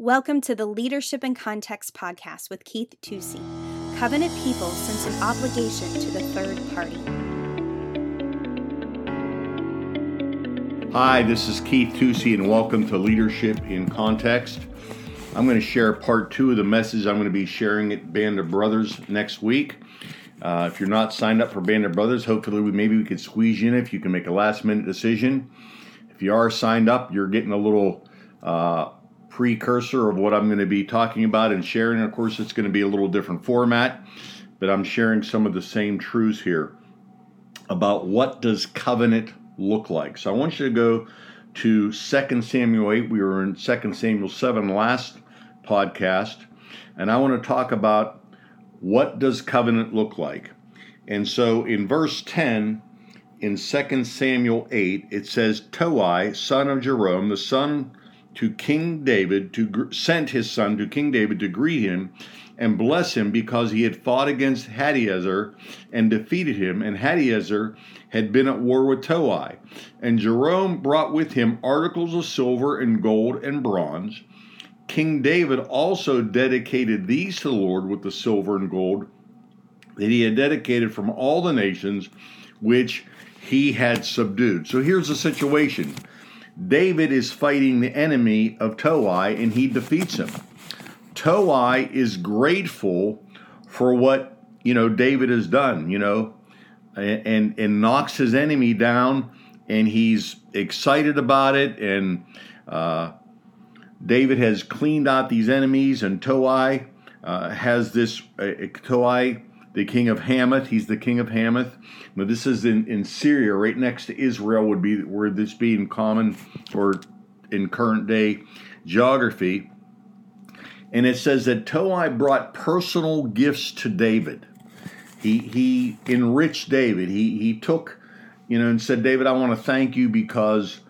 Welcome to the Leadership in Context podcast with Keith Tusey. Covenant people sense an obligation to the third party. Hi, this is Keith Tusey, and welcome to Leadership in Context. I'm going to share part two of the message I'm going to be sharing at Band of Brothers next week. Uh, if you're not signed up for Band of Brothers, hopefully we, maybe we could squeeze you in if you can make a last minute decision. If you are signed up, you're getting a little uh, precursor of what I'm going to be talking about and sharing. Of course, it's going to be a little different format, but I'm sharing some of the same truths here about what does covenant look like. So I want you to go to 2 Samuel 8. We were in 2 Samuel 7 last podcast, and I want to talk about what does covenant look like. And so in verse 10 in 2 Samuel 8, it says, Toi, son of Joram, the son to King David to sent his son to King David to greet him and bless him because he had fought against Hadadezer and defeated him, and Hadadezer had been at war with Toi. And Joram brought with him articles of silver and gold and bronze. King David also dedicated these to the Lord with the silver and gold that he had dedicated from all the nations which he had subdued. So here's the situation. David is fighting the enemy of Toi and he defeats him. Toi is grateful for what you know David has done, you know, and, and, knocks his enemy down, and he's excited about it. And uh, David has cleaned out these enemies, and Toi uh, has this uh, Toi the king of Hamath. He's the king of Hamath. Now, this is in, in Syria, right next to Israel, would be where this be in common or in current day geography. And it says that Toi brought personal gifts to David. He he enriched David. He he took, you know, and said, David, I want to thank you because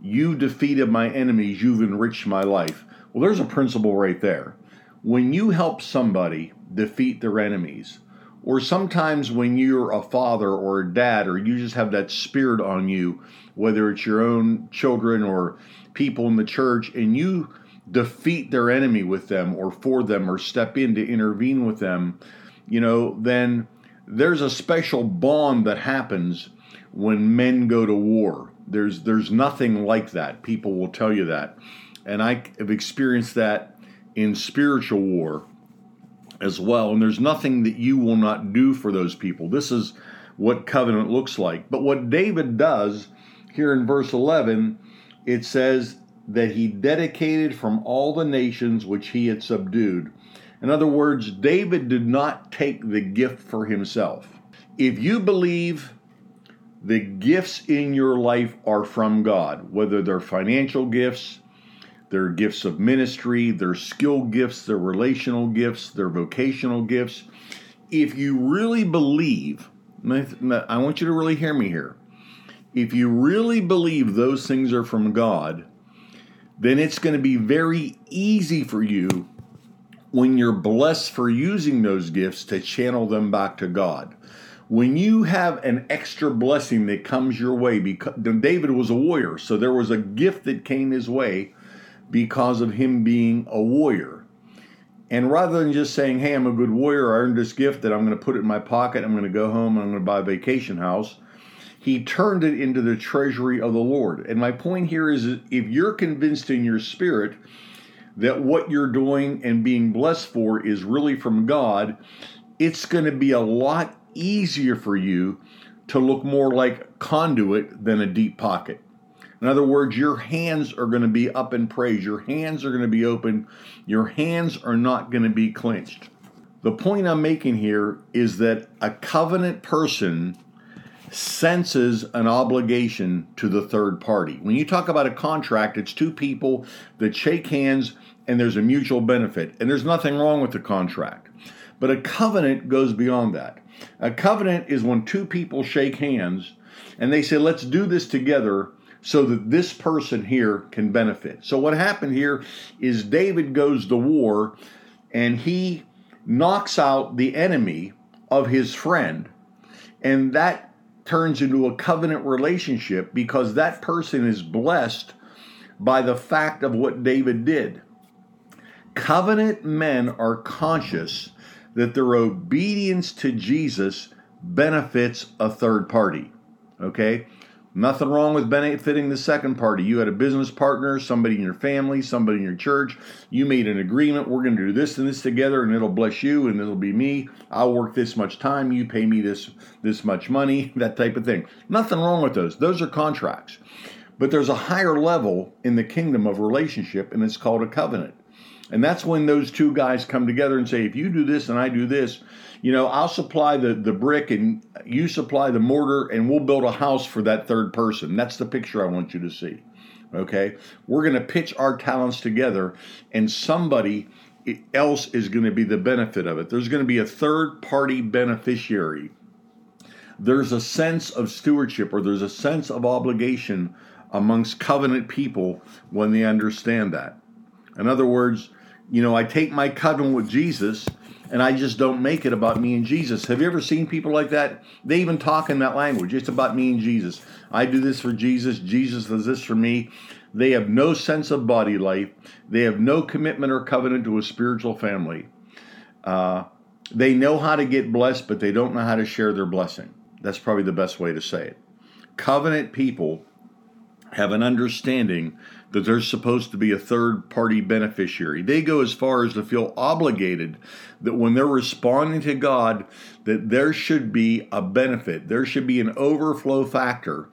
you defeated my enemies. You've enriched my life. Well, there's a principle right there. When you help somebody defeat their enemies, or sometimes when you're a father or a dad, or you just have that spirit on you, whether it's your own children or people in the church, and you defeat their enemy with them or for them or step in to intervene with them, you know, then there's a special bond that happens when men go to war. There's there's nothing like that. People will tell you that. And I have experienced that in spiritual war as well. And there's nothing that you will not do for those people. This is what covenant looks like. But what David does here in verse 11, it says that he dedicated from all the nations which he had subdued. In other words, David did not take the gift for himself. If you believe the gifts in your life are from God, whether they're financial gifts, their gifts of ministry, their skill gifts, their relational gifts, their vocational gifts. If you really believe, I want you to really hear me here. If you really believe those things are from God, then it's going to be very easy for you when you're blessed for using those gifts to channel them back to God. When you have an extra blessing that comes your way, because David was a warrior, so there was a gift that came his way because of him being a warrior. And rather than just saying, hey, I'm a good warrior, I earned this gift that I'm going to put it in my pocket, I'm going to go home, and I'm going to buy a vacation house, he turned it into the treasury of the Lord. And my point here is if you're convinced in your spirit that what you're doing and being blessed for is really from God, it's going to be a lot easier for you to look more like conduit than a deep pocket. In other words, your hands are going to be up in praise. Your hands are going to be open. Your hands are not going to be clenched. The point I'm making here is that a covenant person senses an obligation to the third party. When you talk about a contract, it's two people that shake hands and there's a mutual benefit. And there's nothing wrong with the contract. But a covenant goes beyond that. A covenant is when two people shake hands and they say, let's do this together so that this person here can benefit. So, what happened here is David goes to war and he knocks out the enemy of his friend, and that turns into a covenant relationship because that person is blessed by the fact of what David did. Covenant men are conscious that their obedience to Jesus benefits a third party. Okay? Nothing wrong with benefiting the second party. You had a business partner, somebody in your family, somebody in your church. You made an agreement. We're going to do this and this together, and it'll bless you, and it'll be me. I'll work this much time. You pay me this this much money. That type of thing. Nothing wrong with those. Those are contracts. But there's a higher level in the kingdom of relationship, and it's called a covenant. And that's when those two guys come together and say, if you do this and I do this, you know, I'll supply the, the brick and you supply the mortar and we'll build a house for that third person. That's the picture I want you to see. Okay? We're going to pitch our talents together and somebody else is going to be the benefit of it. There's going to be a third party beneficiary. There's a sense of stewardship or there's a sense of obligation amongst covenant people when they understand that. In other words, you know, I take my covenant with Jesus and I just don't make it about me and Jesus. Have you ever seen people like that? They even talk in that language. It's about me and Jesus. I do this for Jesus. Jesus does this for me. They have no sense of body life. They have no commitment or covenant to a spiritual family. Uh, they know how to get blessed, but they don't know how to share their blessing. That's probably the best way to say it. Covenant people have an understanding that there's supposed to be a third party beneficiary. They go as far as to feel obligated that when they're responding to God that there should be a benefit. There should be an overflow factor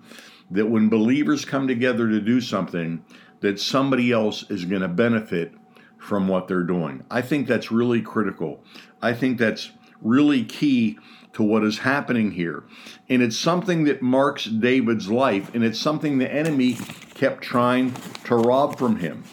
that when believers come together to do something that somebody else is going to benefit from what they're doing. I think that's really critical. I think that's really key to what is happening here. And it's something that marks David's life, and it's something the enemy kept trying to rob from him.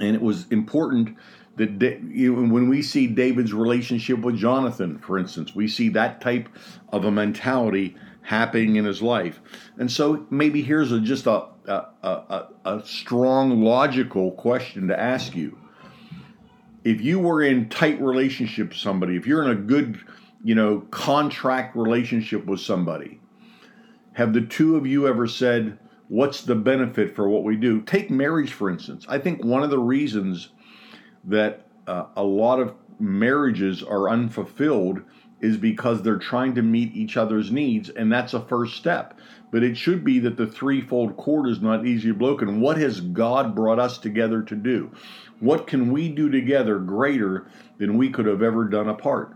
And it was important that when we see David's relationship with Jonathan, for instance, we see that type of a mentality happening in his life. And so maybe here's a, just a, a, a, a strong logical question to ask you. If you were in tight relationship with somebody, if you're in a good you know, contract relationship with somebody. Have the two of you ever said, What's the benefit for what we do? Take marriage, for instance. I think one of the reasons that uh, a lot of marriages are unfulfilled is because they're trying to meet each other's needs, and that's a first step. But it should be that the threefold cord is not easily broken. What has God brought us together to do? What can we do together greater than we could have ever done apart?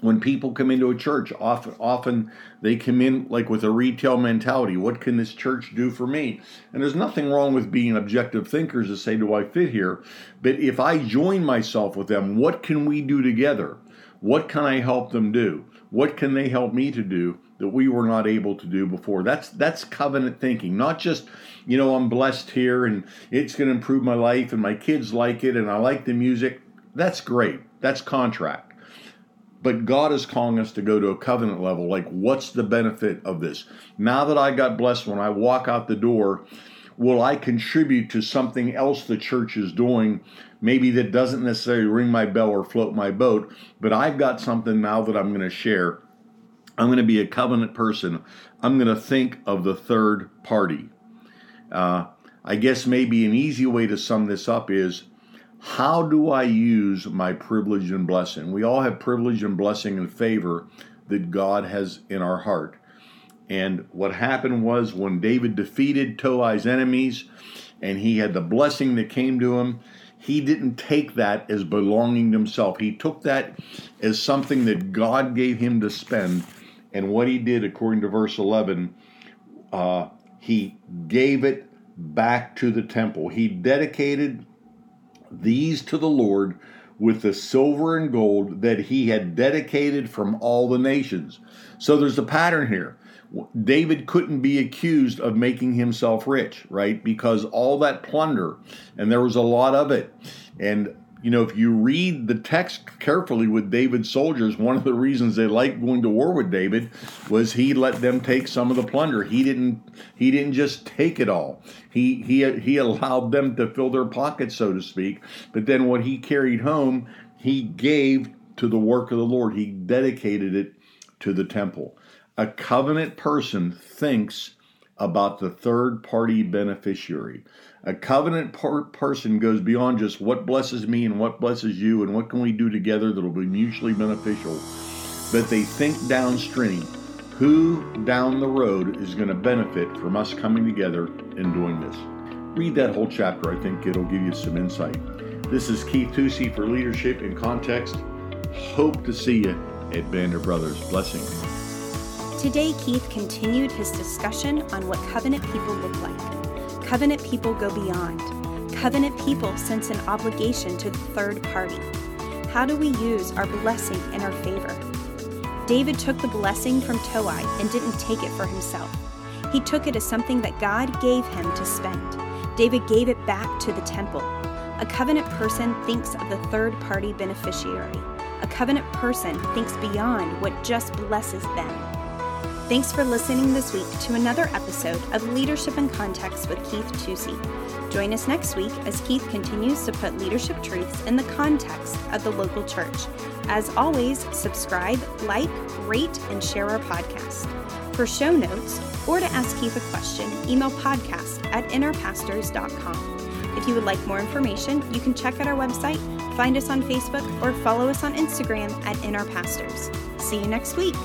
when people come into a church often often they come in like with a retail mentality what can this church do for me and there's nothing wrong with being objective thinkers to say do i fit here but if i join myself with them what can we do together what can i help them do what can they help me to do that we were not able to do before that's that's covenant thinking not just you know i'm blessed here and it's going to improve my life and my kids like it and i like the music that's great that's contract but God is calling us to go to a covenant level. Like, what's the benefit of this? Now that I got blessed, when I walk out the door, will I contribute to something else the church is doing? Maybe that doesn't necessarily ring my bell or float my boat, but I've got something now that I'm going to share. I'm going to be a covenant person. I'm going to think of the third party. Uh, I guess maybe an easy way to sum this up is how do I use my privilege and blessing? We all have privilege and blessing and favor that God has in our heart. And what happened was when David defeated Toi's enemies and he had the blessing that came to him, he didn't take that as belonging to himself. He took that as something that God gave him to spend. And what he did, according to verse 11, uh, he gave it back to the temple. He dedicated these to the Lord with the silver and gold that he had dedicated from all the nations. So there's a pattern here. David couldn't be accused of making himself rich, right? Because all that plunder, and there was a lot of it. And you know, if you read the text carefully with David's soldiers, one of the reasons they liked going to war with David was he let them take some of the plunder. He didn't he didn't just take it all. He he he allowed them to fill their pockets, so to speak. But then what he carried home, he gave to the work of the Lord. He dedicated it to the temple. A covenant person thinks about the third party beneficiary. A covenant par- person goes beyond just what blesses me and what blesses you and what can we do together that'll be mutually beneficial, but they think downstream. Who down the road is going to benefit from us coming together and doing this? Read that whole chapter. I think it'll give you some insight. This is Keith Tusey for Leadership in Context. Hope to see you at Band of Brothers. Blessings. Today, Keith continued his discussion on what covenant people look like. Covenant people go beyond. Covenant people sense an obligation to the third party. How do we use our blessing in our favor? David took the blessing from Toi and didn't take it for himself. He took it as something that God gave him to spend. David gave it back to the temple. A covenant person thinks of the third party beneficiary. A covenant person thinks beyond what just blesses them. Thanks for listening this week to another episode of Leadership in Context with Keith Tusey. Join us next week as Keith continues to put leadership truths in the context of the local church. As always, subscribe, like, rate, and share our podcast. For show notes or to ask Keith a question, email podcast at innerpastors.com. If you would like more information, you can check out our website, find us on Facebook, or follow us on Instagram at innerpastors. See you next week.